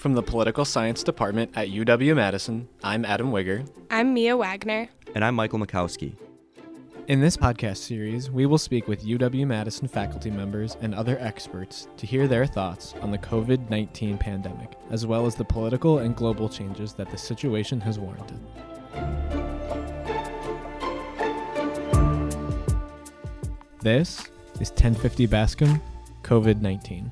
From the Political Science Department at UW Madison, I'm Adam Wigger. I'm Mia Wagner. And I'm Michael Mikowski. In this podcast series, we will speak with UW Madison faculty members and other experts to hear their thoughts on the COVID 19 pandemic, as well as the political and global changes that the situation has warranted. This is 1050 Bascom COVID 19.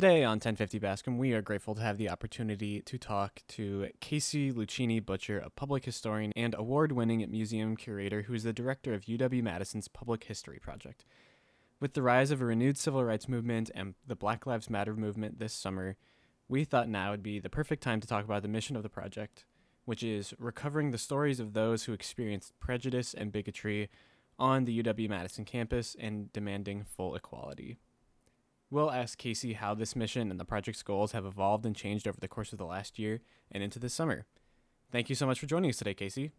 Today on 1050 Bascom, we are grateful to have the opportunity to talk to Kacie Lucchini Butcher, a public historian and award winning museum curator who is the director of UW Madison's Public History Project. With the rise of a renewed civil rights movement and the Black Lives Matter movement this summer, we thought now would be the perfect time to talk about the mission of the project, which is recovering the stories of those who experienced prejudice and bigotry on the UW Madison campus and demanding full equality. We'll ask Kacie how this mission and the project's goals have evolved and changed over the course of the last year and into this summer. Thank you so much for joining us today, Kacie.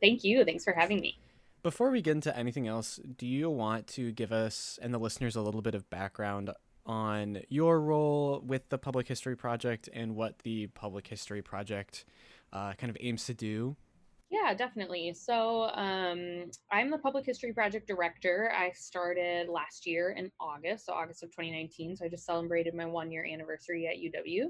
Thank you. Thanks for having me. Before we get into anything else, do you want to give us and the listeners a little bit of background on your role with the Public History Project and what the Public History Project uh, kind of aims to do yeah, definitely. So um, I'm the Public History Project Director. I started last year in August, so August of 2019. So I just celebrated my one year anniversary at UW.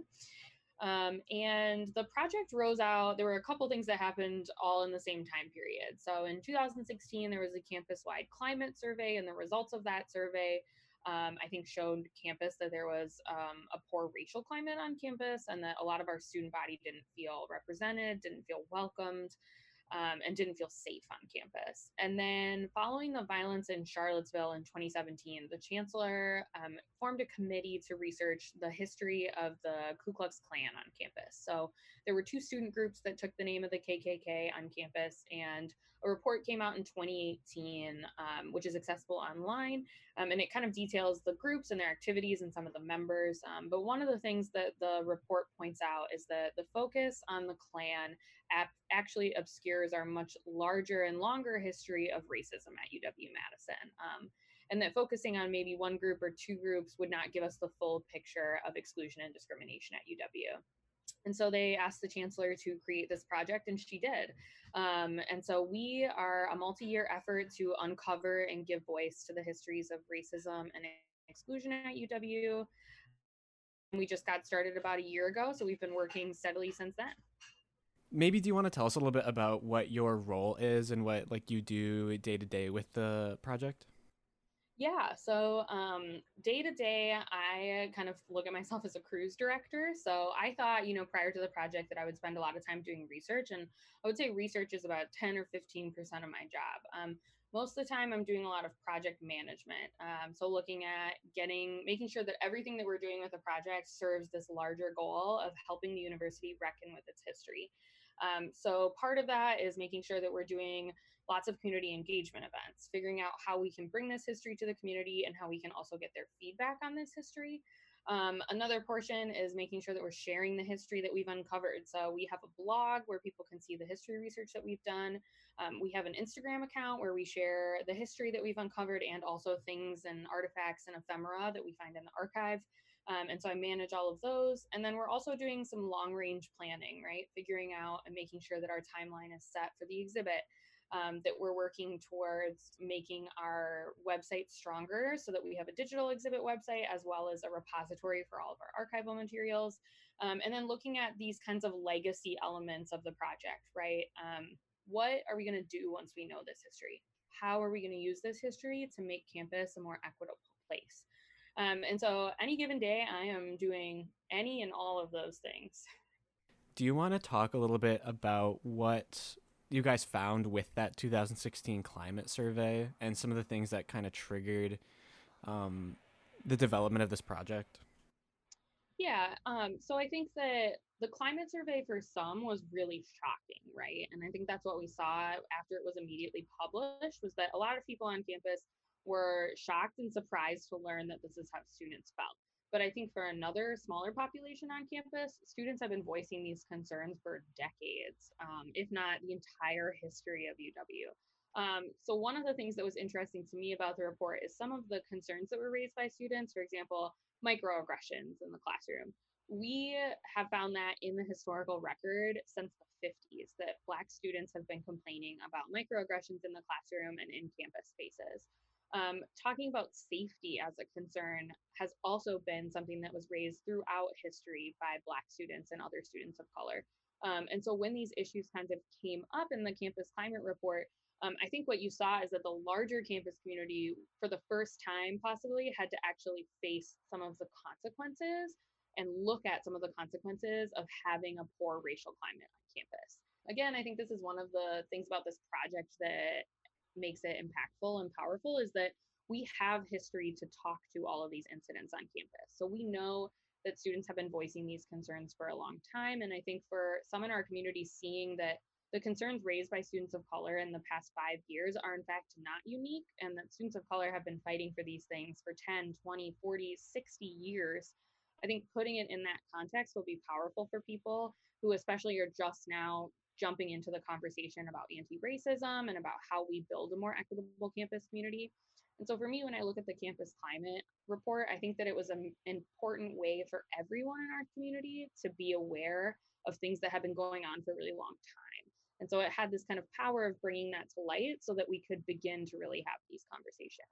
Um, and the project rose out. There were a couple things that happened all in the same time period. So in 2016, there was a campus wide climate survey, and the results of that survey um, I think showed campus that there was um, a poor racial climate on campus and that a lot of our student body didn't feel represented, didn't feel welcomed um, and didn't feel safe on campus. And then, following the violence in Charlottesville in 2017, the chancellor um, formed a committee to research the history of the Ku Klux Klan on campus. So, there were two student groups that took the name of the KKK on campus, and a report came out in 2018, um, which is accessible online, um, and it kind of details the groups and their activities and some of the members. Um, but one of the things that the report points out is that the focus on the Klan actually obscures our much larger and longer history of racism at UW Madison. Um, and that focusing on maybe one group or two groups would not give us the full picture of exclusion and discrimination at UW. And so they asked the chancellor to create this project, and she did. Um, and so we are a multi year effort to uncover and give voice to the histories of racism and exclusion at UW. We just got started about a year ago, so we've been working steadily since then maybe do you want to tell us a little bit about what your role is and what like you do day to day with the project yeah so um, day to day i kind of look at myself as a cruise director so i thought you know prior to the project that i would spend a lot of time doing research and i would say research is about 10 or 15 percent of my job. Um, most of the time i'm doing a lot of project management um, so looking at getting making sure that everything that we're doing with the project serves this larger goal of helping the university reckon with its history. Um, so part of that is making sure that we're doing lots of community engagement events, figuring out how we can bring this history to the community and how we can also get their feedback on this history. Um, another portion is making sure that we're sharing the history that we've uncovered. So we have a blog where people can see the history research that we've done. Um, we have an Instagram account where we share the history that we've uncovered and also things and artifacts and ephemera that we find in the archive. Um, and so I manage all of those. And then we're also doing some long range planning, right? Figuring out and making sure that our timeline is set for the exhibit. Um, that we're working towards making our website stronger so that we have a digital exhibit website as well as a repository for all of our archival materials. Um, and then looking at these kinds of legacy elements of the project, right? Um, what are we going to do once we know this history? How are we going to use this history to make campus a more equitable place? Um, and so any given day, I am doing any and all of those things. Do you want to talk a little bit about what you guys found with that 2016 climate survey and some of the things that kind of triggered um, the development of this project? Yeah, um, so I think that the climate survey for some was really shocking, right? And I think that's what we saw after it was immediately published was that a lot of people on campus were shocked and surprised to learn that this is how students felt. But I think for another smaller population on campus, students have been voicing these concerns for decades, um, if not the entire history of UW. Um, so one of the things that was interesting to me about the report is some of the concerns that were raised by students, for example, microaggressions in the classroom. We have found that in the historical record since the 50s that Black students have been complaining about microaggressions in the classroom and in campus spaces. Um, talking about safety as a concern has also been something that was raised throughout history by Black students and other students of color. Um, and so when these issues kind of came up in the campus climate report, um, I think what you saw is that the larger campus community, for the first time possibly, had to actually face some of the consequences and look at some of the consequences of having a poor racial climate on campus. Again, I think this is one of the things about this project that makes it impactful and powerful is that we have history to talk to all of these incidents on campus. So we know that students have been voicing these concerns for a long time. And I think for some in our community, seeing that the concerns raised by students of color in the past five years are in fact not unique, and that students of color have been fighting for these things for 10, 20, 40, 60 years. I think putting it in that context will be powerful for people who, especially, are just now jumping into the conversation about anti racism and about how we build a more equitable campus community. And so, for me, when I look at the campus climate report, I think that it was an important way for everyone in our community to be aware of things that have been going on for a really long time. And so it had this kind of power of bringing that to light so that we could begin to really have these conversations.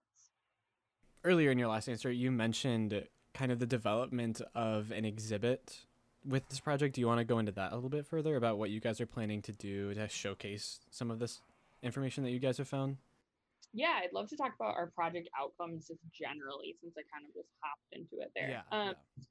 Earlier in your last answer, you mentioned kind of the development of an exhibit with this project. Do you want to go into that a little bit further about what you guys are planning to do to showcase some of this information that you guys have found? Yeah, I'd love to talk about our project outcomes just generally, since I kind of just hopped into it there. Yeah, um, yeah.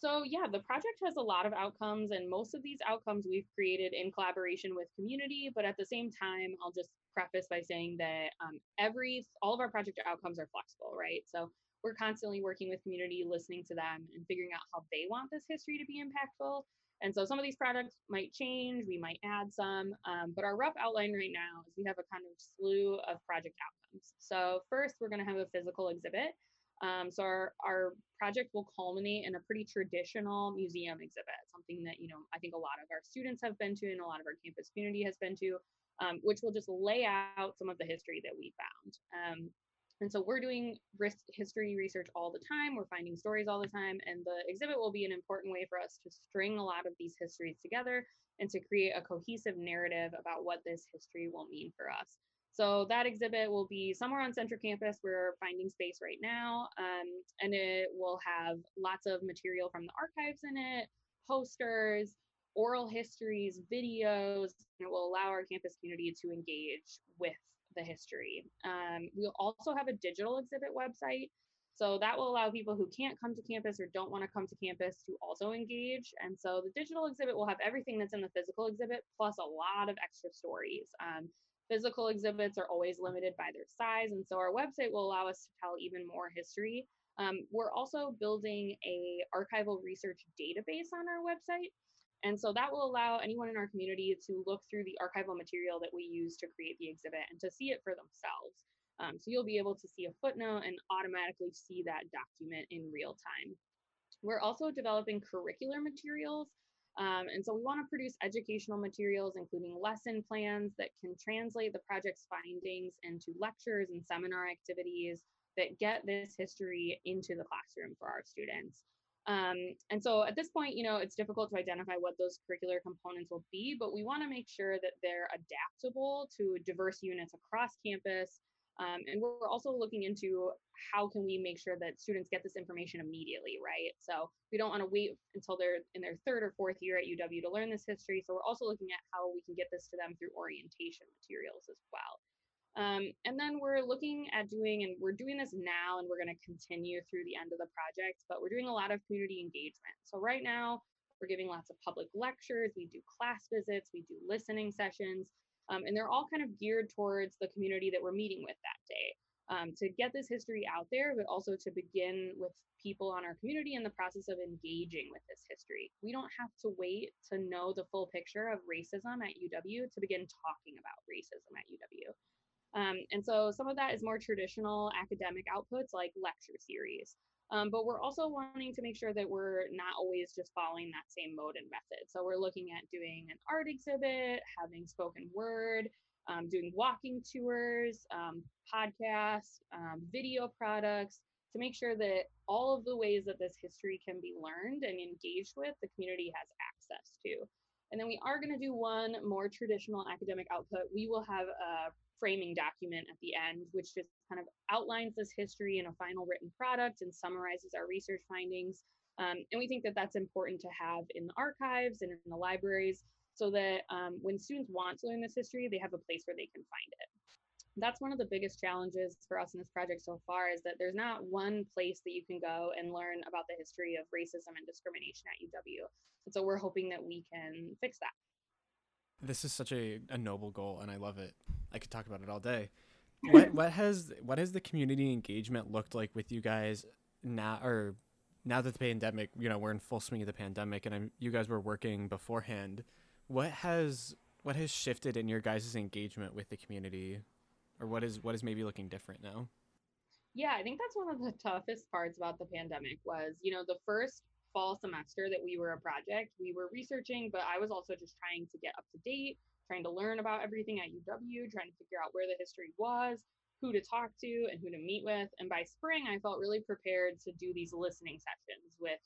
So, yeah, the project has a lot of outcomes, and most of these outcomes we've created in collaboration with community. But at the same time, I'll just preface by saying that um, every all of our project outcomes are flexible, right? So we're constantly working with community, listening to them, and figuring out how they want this history to be impactful. And so some of these products might change, we might add some, um, but our rough outline right now is we have a kind of slew of project outcomes. So first, we're going to have a physical exhibit. Um, so our, our project will culminate in a pretty traditional museum exhibit, something that, you know, I think a lot of our students have been to and a lot of our campus community has been to, um, which will just lay out some of the history that we found. And so we're doing risk history research all the time. We're finding stories all the time. And the exhibit will be an important way for us to string a lot of these histories together and to create a cohesive narrative about what this history will mean for us. So that exhibit will be somewhere on Central Campus. We're finding space right now, um, and it will have lots of material from the archives in it, posters, oral histories, videos, and it will allow our campus community to engage with the history. Um, we'll also have a digital exhibit website. So that will allow people who can't come to campus or don't want to come to campus to also engage. And so the digital exhibit will have everything that's in the physical exhibit plus a lot of extra stories. Um, Physical exhibits are always limited by their size, and so our website will allow us to tell even more history. Um, we're also building a archival research database on our website. And so that will allow anyone in our community to look through the archival material that we use to create the exhibit and to see it for themselves. Um, so you'll be able to see a footnote and automatically see that document in real time. We're also developing curricular materials um, and so we want to produce educational materials, including lesson plans that can translate the project's findings into lectures and seminar activities that get this history into the classroom for our students. Um, and so at this point, you know, it's difficult to identify what those curricular components will be, but we want to make sure that they're adaptable to diverse units across campus um, and we're also looking into how can we make sure that students get this information immediately, right? So we don't want to wait until they're in their third or fourth year at UW to learn this history. So we're also looking at how we can get this to them through orientation materials as well. Um, and then we're looking at doing, and we're doing this now, and we're going to continue through the end of the project, but we're doing a lot of community engagement. So right now, we're giving lots of public lectures, we do class visits, we do listening sessions, um, and they're all kind of geared towards the community that we're meeting with that day. Um, to get this history out there, but also to begin with people on our community in the process of engaging with this history. We don't have to wait to know the full picture of racism at UW to begin talking about racism at UW. Um, and so some of that is more traditional academic outputs like lecture series. Um, but we're also wanting to make sure that we're not always just following that same mode and method. So we're looking at doing an art exhibit, having spoken word, um, doing walking tours, um, podcasts, um, video products to make sure that all of the ways that this history can be learned and engaged with, the community has access to. And then we are going to do one more traditional academic output. We will have a framing document at the end, which just kind of outlines this history in a final written product and summarizes our research findings. Um, and we think that that's important to have in the archives and in the libraries so that um, when students want to learn this history, they have a place where they can find it. That's one of the biggest challenges for us in this project so far is that there's not one place that you can go and learn about the history of racism and discrimination at UW. And so we're hoping that we can fix that. This is such a, a noble goal and I love it. I could talk about it all day. What what has what has the community engagement looked like with you guys now or now that the pandemic, you know, we're in full swing of the pandemic and I'm, you guys were working beforehand what has what has shifted in your guys' engagement with the community or what is what is maybe looking different now yeah i think that's one of the toughest parts about the pandemic was you know the first fall semester that we were a project we were researching but i was also just trying to get up to date trying to learn about everything at uw trying to figure out where the history was who to talk to and who to meet with and by spring i felt really prepared to do these listening sessions with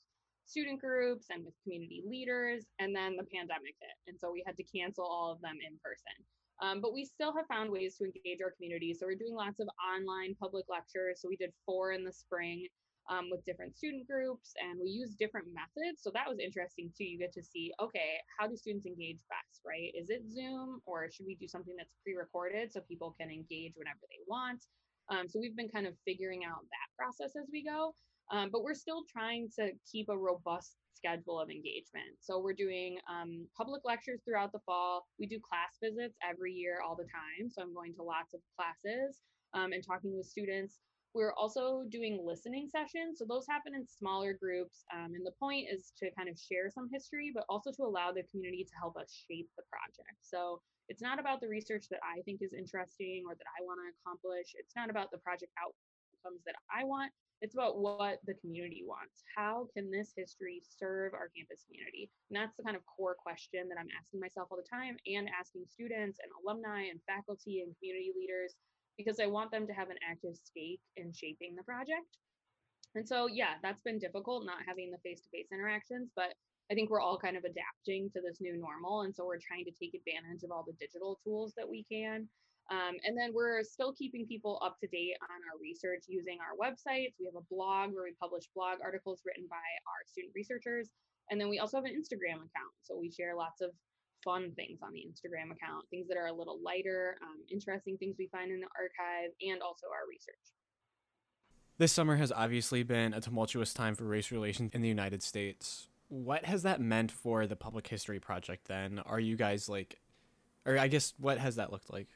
student groups and with community leaders. And then the pandemic hit. And so we had to cancel all of them in person. Um, but we still have found ways to engage our community. So we're doing lots of online public lectures. So we did four in the spring um, with different student groups and we use different methods. So that was interesting too. You get to see, okay, how do students engage best, right? Is it Zoom or should we do something that's pre recorded so people can engage whenever they want? Um, so we've been kind of figuring out that process as we go. Um, but we're still trying to keep a robust schedule of engagement. So we're doing um, public lectures throughout the fall. We do class visits every year, all the time. So I'm going to lots of classes um, and talking with students. We're also doing listening sessions. So those happen in smaller groups. Um, and the point is to kind of share some history, but also to allow the community to help us shape the project. So it's not about the research that I think is interesting or that I want to accomplish. It's not about the project outcomes that I want. It's about what the community wants. How can this history serve our campus community? And that's the kind of core question that I'm asking myself all the time and asking students and alumni and faculty and community leaders because I want them to have an active stake in shaping the project. And so, yeah, that's been difficult not having the face to face interactions, but I think we're all kind of adapting to this new normal. And so we're trying to take advantage of all the digital tools that we can. Um, and then we're still keeping people up to date on our research using our websites. We have a blog where we publish blog articles written by our student researchers. And then we also have an Instagram account. So we share lots of fun things on the Instagram account, things that are a little lighter, um, interesting things we find in the archive, and also our research. This summer has obviously been a tumultuous time for race relations in the United States. What has that meant for the Public History Project then? Are you guys like, or I guess, what has that looked like?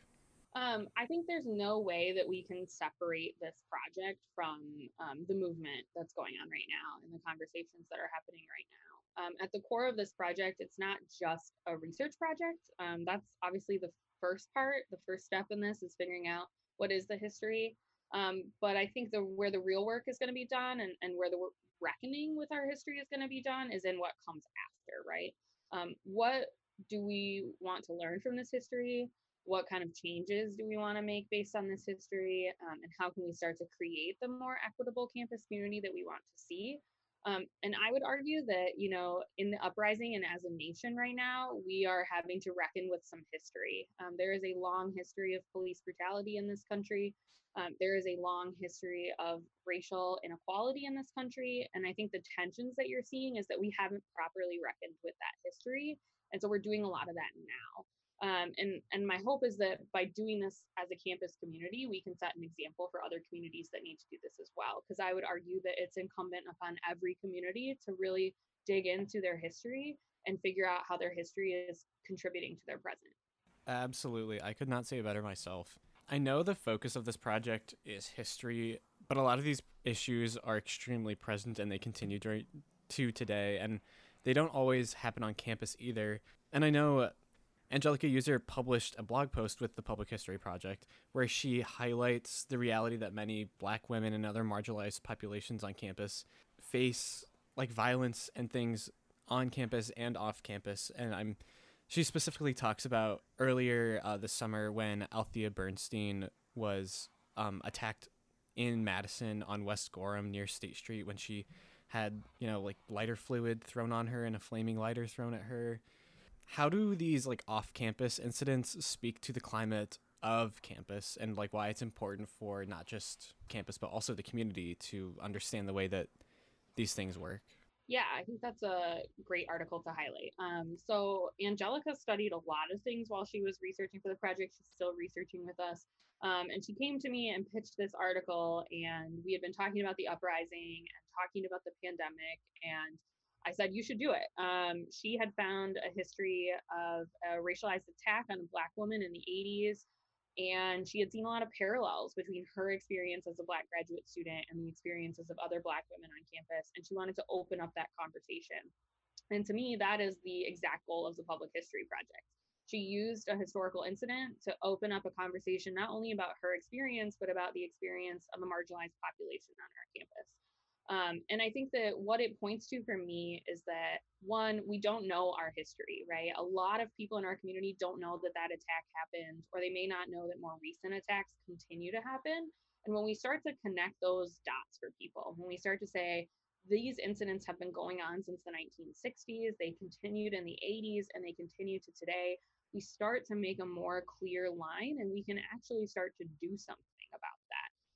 Um, I think there's no way that we can separate this project from um, the movement that's going on right now and the conversations that are happening right now. Um, at the core of this project, it's not just a research project. Um, that's obviously the first part. The first step in this is figuring out what is the history. Um, but I think the where the real work is going to be done and, and where the reckoning with our history is going to be done is in what comes after, right? Um, what do we want to learn from this history? what kind of changes do we want to make based on this history um, and how can we start to create the more equitable campus community that we want to see um, and i would argue that you know in the uprising and as a nation right now we are having to reckon with some history. Um, there is a long history of police brutality in this country. Um, there is a long history of racial inequality in this country. And i think the tensions that you're seeing is that we haven't properly reckoned with that history. And so we're doing a lot of that now um, and and my hope is that by doing this as a campus community, we can set an example for other communities that need to do this as well. Because I would argue that it's incumbent upon every community to really dig into their history and figure out how their history is contributing to their present. Absolutely, I could not say it better myself. I know the focus of this project is history, but a lot of these issues are extremely present and they continue during to today, and they don't always happen on campus either. And I know Angelica Euseary published a blog post with the Public History Project where she highlights the reality that many black women and other marginalized populations on campus face like violence and things on campus and off campus. And I'm she specifically talks about earlier uh, this summer when Althea Bernstein was um, attacked in Madison on West Gorham near State Street when she had you know like lighter fluid thrown on her and a flaming lighter thrown at her how do these like off-campus incidents speak to the climate of campus and like why it's important for not just campus but also the community to understand the way that these things work? Yeah i think that's a great article to highlight. Um, so angelica studied a lot of things while she was researching for the project. She's still researching with us. Um, and she came to me and pitched this article and we had been talking about the uprising and talking about the pandemic and I said, you should do it. Um, she had found a history of a racialized attack on a Black woman in the 80s. And she had seen a lot of parallels between her experience as a Black graduate student and the experiences of other Black women on campus. And she wanted to open up that conversation. And to me, that is the exact goal of the Public History Project. She used a historical incident to open up a conversation not only about her experience, but about the experience of a marginalized population on our campus. Um, and I think that what it points to for me is that one, we don't know our history, right? A lot of people in our community don't know that that attack happened, or they may not know that more recent attacks continue to happen. And when we start to connect those dots for people, when we start to say, these incidents have been going on since the 1960s, they continued in the 80s, and they continue to today, we start to make a more clear line and we can actually start to do something.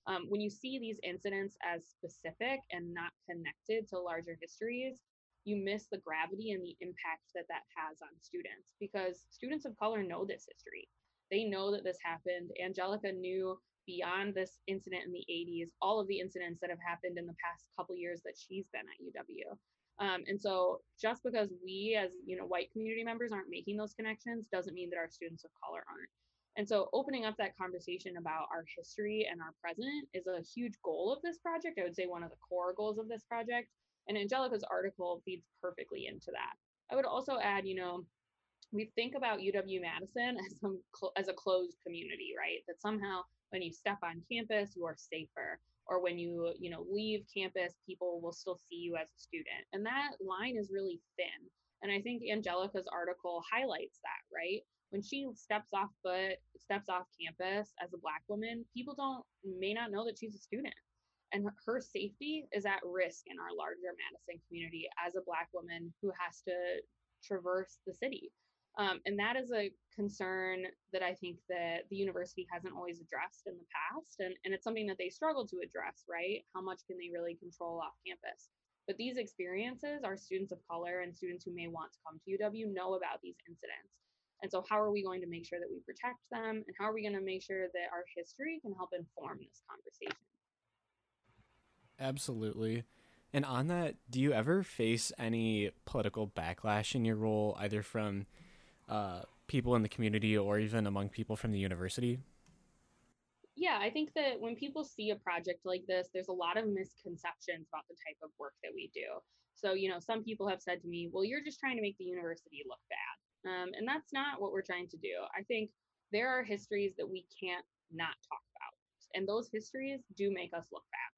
Um, when you see these incidents as specific and not connected to larger histories, you miss the gravity and the impact that that has on students because students of color know this history. They know that this happened. Angelica knew beyond this incident in the 80s, all of the incidents that have happened in the past couple years that she's been at UW. Um, and so just because we as you know white community members aren't making those connections doesn't mean that our students of color aren't. And so opening up that conversation about our history and our present is a huge goal of this project. I would say one of the core goals of this project. And Angelica's article feeds perfectly into that. I would also add, you know, we think about UW Madison as some as a closed community, right? That somehow when you step on campus, you are safer, or when you you know leave campus, people will still see you as a student, and that line is really thin. And I think Angelica's article highlights that, right? When she steps off foot, steps off campus as a black woman, people don't may not know that she's a student. And her safety is at risk in our larger Madison community as a black woman who has to traverse the city. Um, and that is a concern that I think that the university hasn't always addressed in the past. And, and it's something that they struggle to address, right? How much can they really control off campus? But these experiences, our students of color and students who may want to come to UW know about these incidents. And so, how are we going to make sure that we protect them? And how are we going to make sure that our history can help inform this conversation? Absolutely. And on that, do you ever face any political backlash in your role, either from uh, people in the community or even among people from the university? Yeah, I think that when people see a project like this, there's a lot of misconceptions about the type of work that we do. So, you know, some people have said to me, well, you're just trying to make the university look bad. Um, and that's not what we're trying to do. I think there are histories that we can't not talk about. And those histories do make us look bad.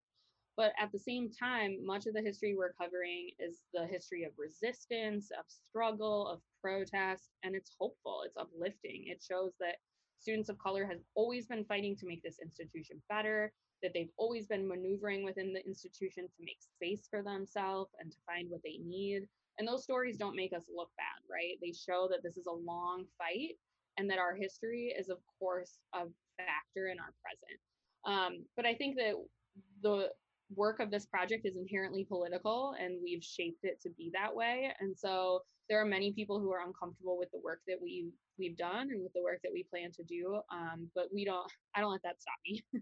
But at the same time, much of the history we're covering is the history of resistance, of struggle, of protest, and it's hopeful, it's uplifting. It shows that students of color have always been fighting to make this institution better, that they've always been maneuvering within the institution to make space for themselves and to find what they need. And those stories don't make us look bad, right? They show that this is a long fight and that our history is, of course, a factor in our present. Um, but I think that the work of this project is inherently political and we've shaped it to be that way. And so there are many people who are uncomfortable with the work that we've we've done and with the work that we plan to do. Um, but we don't I don't let that stop me.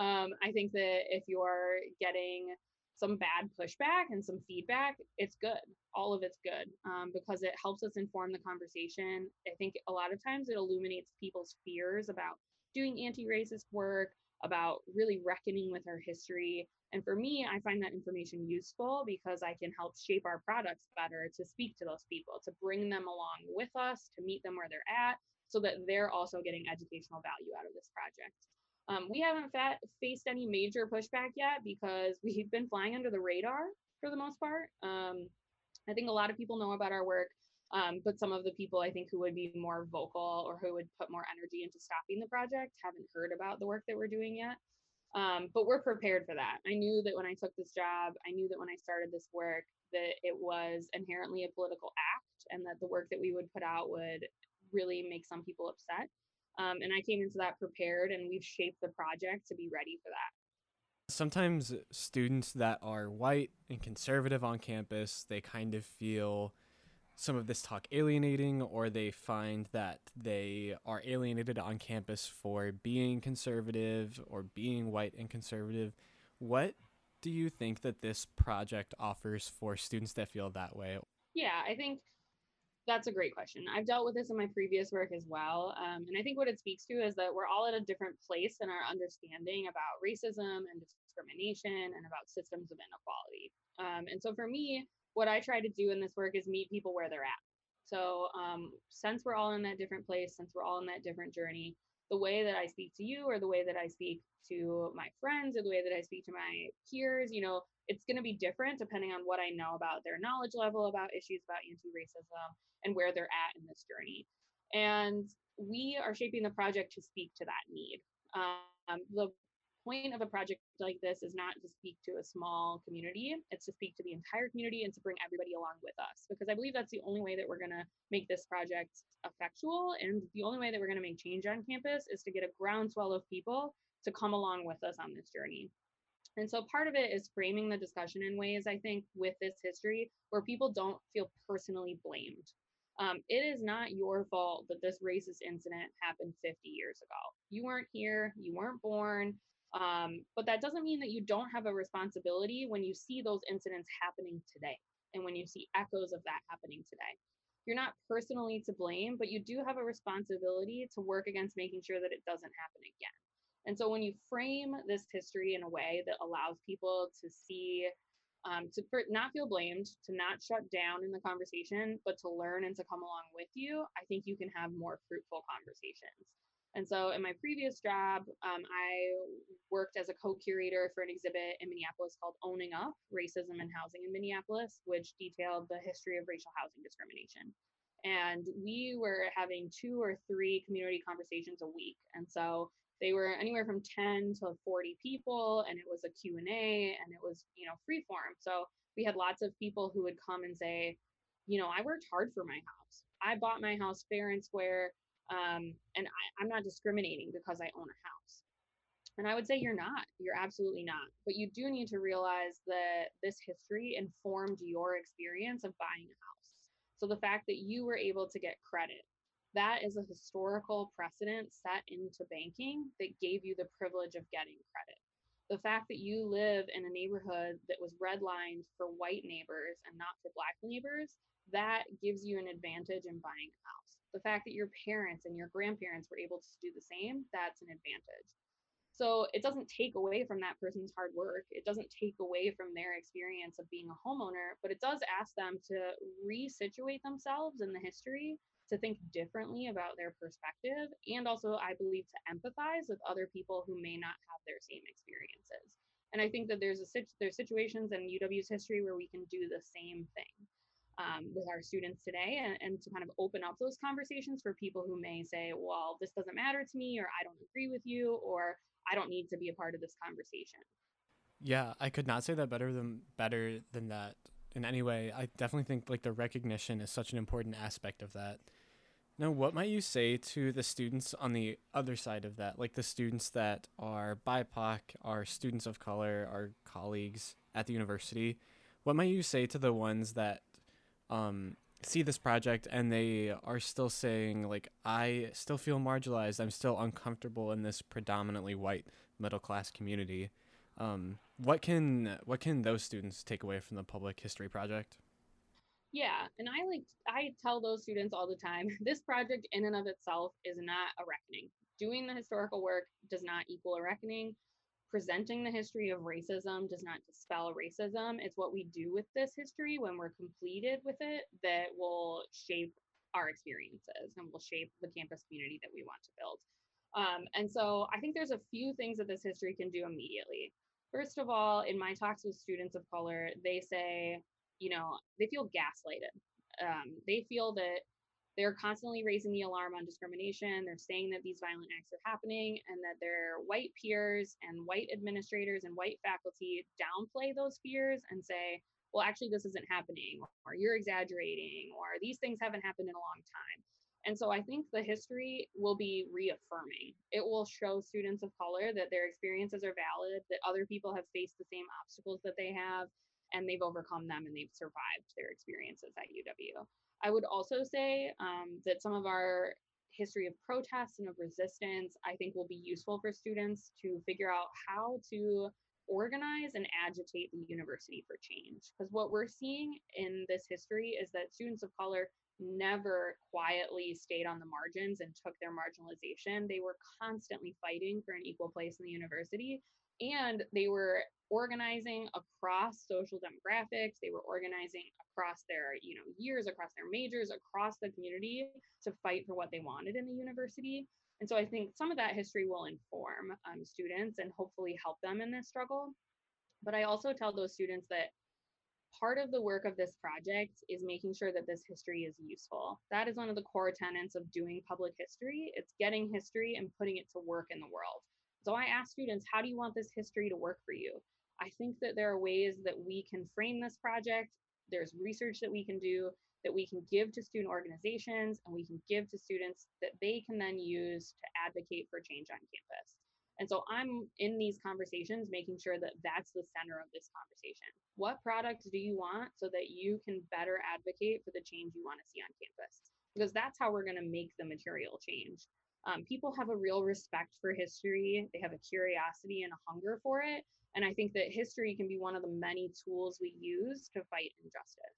um, I think that if you're getting some bad pushback and some feedback, it's good. All of it's good um, because it helps us inform the conversation. I think a lot of times it illuminates people's fears about doing anti racist work, about really reckoning with our history. And for me, I find that information useful because I can help shape our products better to speak to those people, to bring them along with us, to meet them where they're at, so that they're also getting educational value out of this project. Um, we haven't fa- faced any major pushback yet because we've been flying under the radar for the most part. Um, I think a lot of people know about our work, um, but some of the people I think who would be more vocal or who would put more energy into stopping the project haven't heard about the work that we're doing yet. Um, but we're prepared for that. I knew that when I took this job, I knew that when I started this work, that it was inherently a political act and that the work that we would put out would really make some people upset. Um, and I came into that prepared, and we've shaped the project to be ready for that. Sometimes students that are white and conservative on campus, they kind of feel some of this talk alienating or they find that they are alienated on campus for being conservative or being white and conservative. What do you think that this project offers for students that feel that way? Yeah i think that's a great question. I've dealt with this in my previous work as well um, and i think what it speaks to is that we're all at a different place in our understanding about racism and discrimination and about systems of inequality. Um, and so for me what I try to do in this work is meet people where they're at. So um, since we're all in that different place, since we're all in that different journey, the way that I speak to you or the way that I speak to my friends or the way that I speak to my peers, you know, it's going to be different depending on what I know about their knowledge level about issues about anti-racism and where they're at in this journey. And we are shaping the project to speak to that need. Um, the point of a project like this is not to speak to a small community, it's to speak to the entire community and to bring everybody along with us. Because I believe that's the only way that we're going to make this project effectual. And the only way that we're going to make change on campus is to get a groundswell of people to come along with us on this journey. And so part of it is framing the discussion in ways, I think, with this history where people don't feel personally blamed. Um, it is not your fault that this racist incident happened 50 years ago. You weren't here, you weren't born, um, but that doesn't mean that you don't have a responsibility when you see those incidents happening today and when you see echoes of that happening today. You're not personally to blame, but you do have a responsibility to work against making sure that it doesn't happen again. And so when you frame this history in a way that allows people to see, um, to not feel blamed, to not shut down in the conversation, but to learn and to come along with you, I think you can have more fruitful conversations. And so in my previous job, um, I worked as a co-curator for an exhibit in Minneapolis called Owning Up, Racism and Housing in Minneapolis, which detailed the history of racial housing discrimination. And we were having two or three community conversations a week. And so they were anywhere from 10 to 40 people and it was a q&a and it was you know free form so we had lots of people who would come and say you know i worked hard for my house i bought my house fair and square um, and I, I'm not discriminating because I own a house. And I would say you're not. You're absolutely not. But you do need to realize that this history informed your experience of buying a house. So the fact that you were able to get credit, that is a historical precedent set into banking that gave you the privilege of getting credit. The fact that you live in a neighborhood that was redlined for white neighbors and not for black neighbors, that gives you an advantage in buying a house the fact that your parents and your grandparents were able to do the same, that's an advantage. So it doesn't take away from that person's hard work. It doesn't take away from their experience of being a homeowner, but it does ask them to resituate themselves in the history, to think differently about their perspective, and also, I believe, to empathize with other people who may not have their same experiences. And I think that there's a there's situations in UW's history where we can do the same thing um, with our students today and, and to kind of open up those conversations for people who may say, well, this doesn't matter to me, or I don't agree with you, or I don't need to be a part of this conversation. Yeah, I could not say that better than better than that in any way. I definitely think like the recognition is such an important aspect of that. Now, what might you say to the students on the other side of that, like the students that are BIPOC, are students of color, are colleagues at the university? What might you say to the ones that um, see this project and they are still saying like I still feel marginalized. I'm still uncomfortable in this predominantly white middle class community. Um, what can what can those students take away from the public history project? Yeah, and I like I tell those students all the time, this project in and of itself is not a reckoning. Doing the historical work does not equal a reckoning presenting the history of racism does not dispel racism. It's what we do with this history when we're completed with it that will shape our experiences and will shape the campus community that we want to build. Um, and so I think there's a few things that this history can do immediately. First of all, in my talks with students of color, they say, you know, they feel gaslighted. Um, they feel that they're constantly raising the alarm on discrimination. They're saying that these violent acts are happening and that their white peers and white administrators and white faculty downplay those fears and say, well, actually, this isn't happening, or you're exaggerating, or these things haven't happened in a long time. And so I think the history will be reaffirming. It will show students of color that their experiences are valid, that other people have faced the same obstacles that they have, and they've overcome them and they've survived their experiences at UW. I would also say um, that some of our history of protests and of resistance, I think, will be useful for students to figure out how to organize and agitate the university for change. Because what we're seeing in this history is that students of color never quietly stayed on the margins and took their marginalization. They were constantly fighting for an equal place in the university and they were organizing across social demographics they were organizing across their you know years across their majors across the community to fight for what they wanted in the university and so i think some of that history will inform um, students and hopefully help them in this struggle but i also tell those students that part of the work of this project is making sure that this history is useful. That is one of the core tenets of doing public history. It's getting history and putting it to work in the world. So I ask students, how do you want this history to work for you? I think that there are ways that we can frame this project. There's research that we can do that we can give to student organizations and we can give to students that they can then use to advocate for change on campus. And so I'm in these conversations making sure that that's the center of this conversation. What products do you want so that you can better advocate for the change you want to see on campus? Because that's how we're going to make the material change. Um, people have a real respect for history, they have a curiosity and a hunger for it. And I think that history can be one of the many tools we use to fight injustice.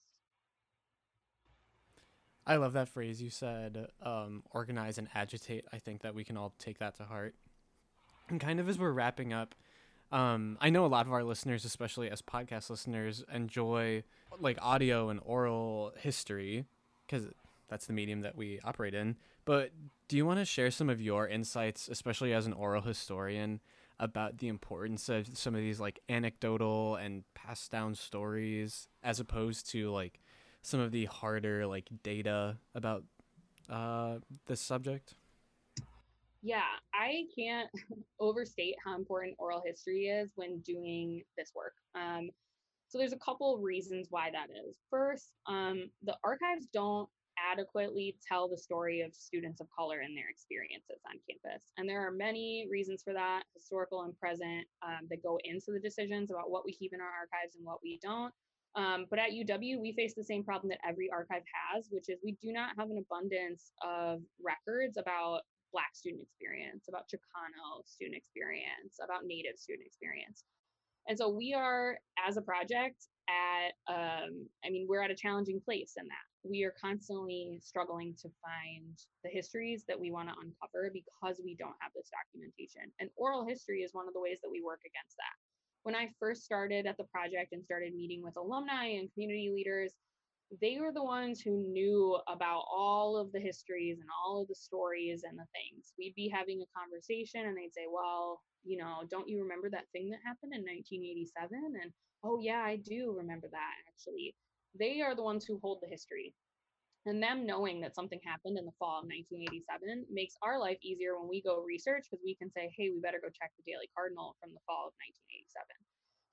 I love that phrase you said, um, organize and agitate. I think that we can all take that to heart. And kind of as we're wrapping up, um, I know a lot of our listeners, especially as podcast listeners, enjoy like audio and oral history because that's the medium that we operate in. But do you want to share some of your insights, especially as an oral historian, about the importance of some of these like anecdotal and passed down stories as opposed to like some of the harder like data about uh, this subject? Yeah, I can't overstate how important oral history is when doing this work. Um, so there's a couple of reasons why that is. First, um, the archives don't adequately tell the story of students of color and their experiences on campus. And there are many reasons for that, historical and present, um, that go into the decisions about what we keep in our archives and what we don't. Um, but at UW, we face the same problem that every archive has, which is we do not have an abundance of records about Black student experience, about Chicano student experience, about Native student experience. And so we are, as a project, at, um, I mean, we're at a challenging place in that. We are constantly struggling to find the histories that we want to uncover because we don't have this documentation. And oral history is one of the ways that we work against that. When I first started at the project and started meeting with alumni and community leaders, they were the ones who knew about all of the histories and all of the stories and the things. We'd be having a conversation and they'd say, Well, you know, don't you remember that thing that happened in 1987? And oh, yeah, I do remember that actually. They are the ones who hold the history. And them knowing that something happened in the fall of 1987 makes our life easier when we go research because we can say, hey, we better go check the Daily Cardinal from the fall of 1987.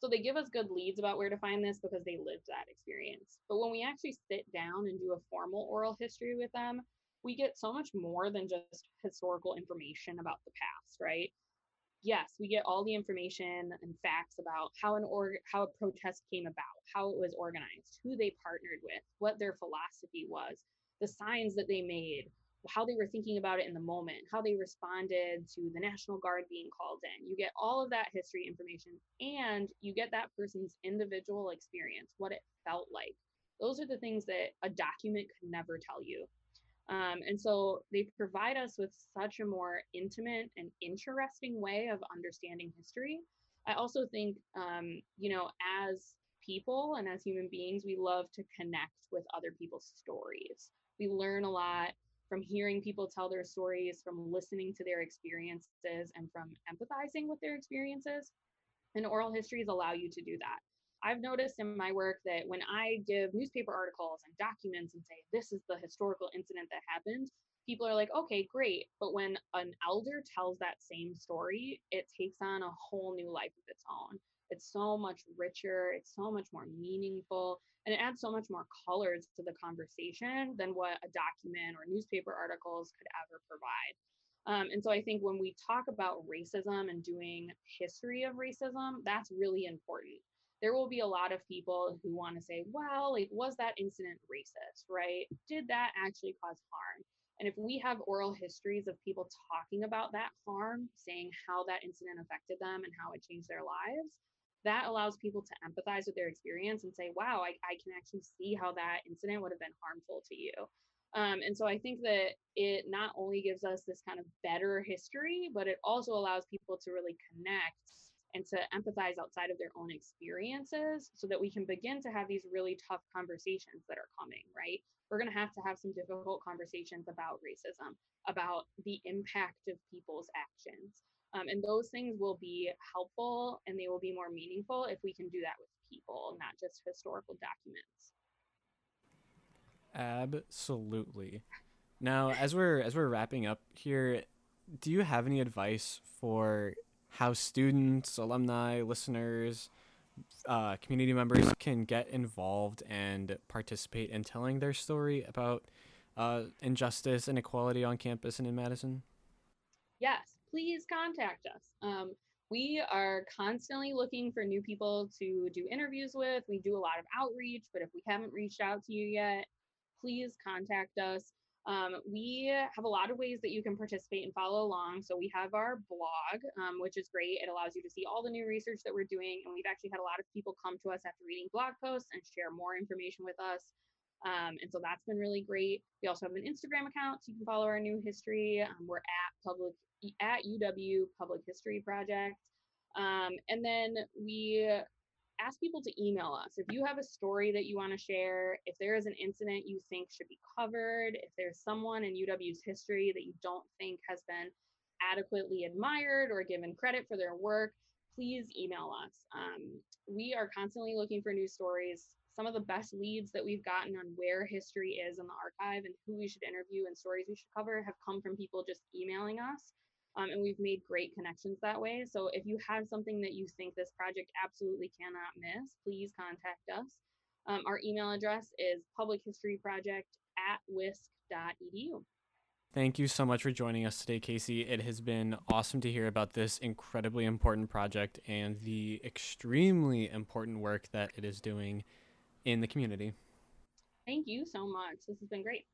So they give us good leads about where to find this because they lived that experience. But when we actually sit down and do a formal oral history with them, we get so much more than just historical information about the past, right? Yes, we get all the information and facts about how an org how a protest came about, how it was organized, who they partnered with, what their philosophy was, the signs that they made, how they were thinking about it in the moment, how they responded to the National Guard being called in. You get all of that history information and you get that person's individual experience, what it felt like. Those are the things that a document could never tell you. Um, and so they provide us with such a more intimate and interesting way of understanding history I also think, um, you know, as people and as human beings, we love to connect with other people's stories. We learn a lot from hearing people tell their stories, from listening to their experiences, and from empathizing with their experiences. And oral histories allow you to do that. I've noticed in my work that when I give newspaper articles and documents and say, this is the historical incident that happened, people are like, okay, great. But when an elder tells that same story, it takes on a whole new life of its own. It's so much richer, it's so much more meaningful, and it adds so much more colors to the conversation than what a document or newspaper articles could ever provide. Um, and so I think when we talk about racism and doing history of racism, that's really important. There will be a lot of people who want to say, well, like, was that incident racist, right? Did that actually cause harm? And if we have oral histories of people talking about that harm, saying how that incident affected them and how it changed their lives, that allows people to empathize with their experience and say, wow, I, I can actually see how that incident would have been harmful to you. Um, and so I think that it not only gives us this kind of better history, but it also allows people to really connect and to empathize outside of their own experiences so that we can begin to have these really tough conversations that are coming, right? We're going to have to have some difficult conversations about racism, about the impact of people's actions. Um, and those things will be helpful and they will be more meaningful if we can do that with people, not just historical documents. Absolutely. Now, as we're as we're wrapping up here, do you have any advice for how students, alumni, listeners, uh, community members can get involved and participate in telling their story about uh, injustice, inequality on campus and in Madison? Yes, please contact us. Um, we are constantly looking for new people to do interviews with. We do a lot of outreach, but if we haven't reached out to you yet, please contact us. Um, we have a lot of ways that you can participate and follow along. So we have our blog, um, which is great. It allows you to see all the new research that we're doing. And we've actually had a lot of people come to us after reading blog posts and share more information with us. Um, and so that's been really great. We also have an Instagram account, so you can follow our new history. Um, we're at public at UW Public History Project. Um, and then we ask people to email us. If you have a story that you want to share, if there is an incident you think should be covered, if there's someone in UW's history that you don't think has been adequately admired or given credit for their work, please email us. Um, we are constantly looking for new stories. Some of the best leads that we've gotten on where history is in the archive and who we should interview and stories we should cover have come from people just emailing us. Um, and we've made great connections that way. So if you have something that you think this project absolutely cannot miss, please contact us. Um, our email address is publichistoryproject at wisc.edu. Thank you so much for joining us today, Kacie. It has been awesome to hear about this incredibly important project and the extremely important work that it is doing in the community. Thank you so much. This has been great.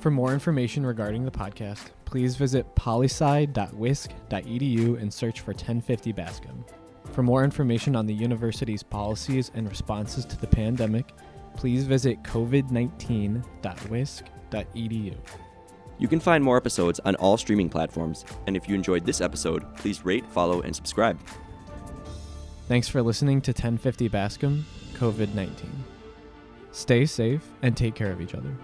For more information regarding the podcast, please visit polysci.wisc.edu and search for 1050 Bascom. For more information on the university's policies and responses to the pandemic, please visit covid19.wisc.edu. You can find more episodes on all streaming platforms, and if you enjoyed this episode, please rate, follow, and subscribe. Thanks for listening to 1050 Bascom COVID 19. Stay safe and take care of each other.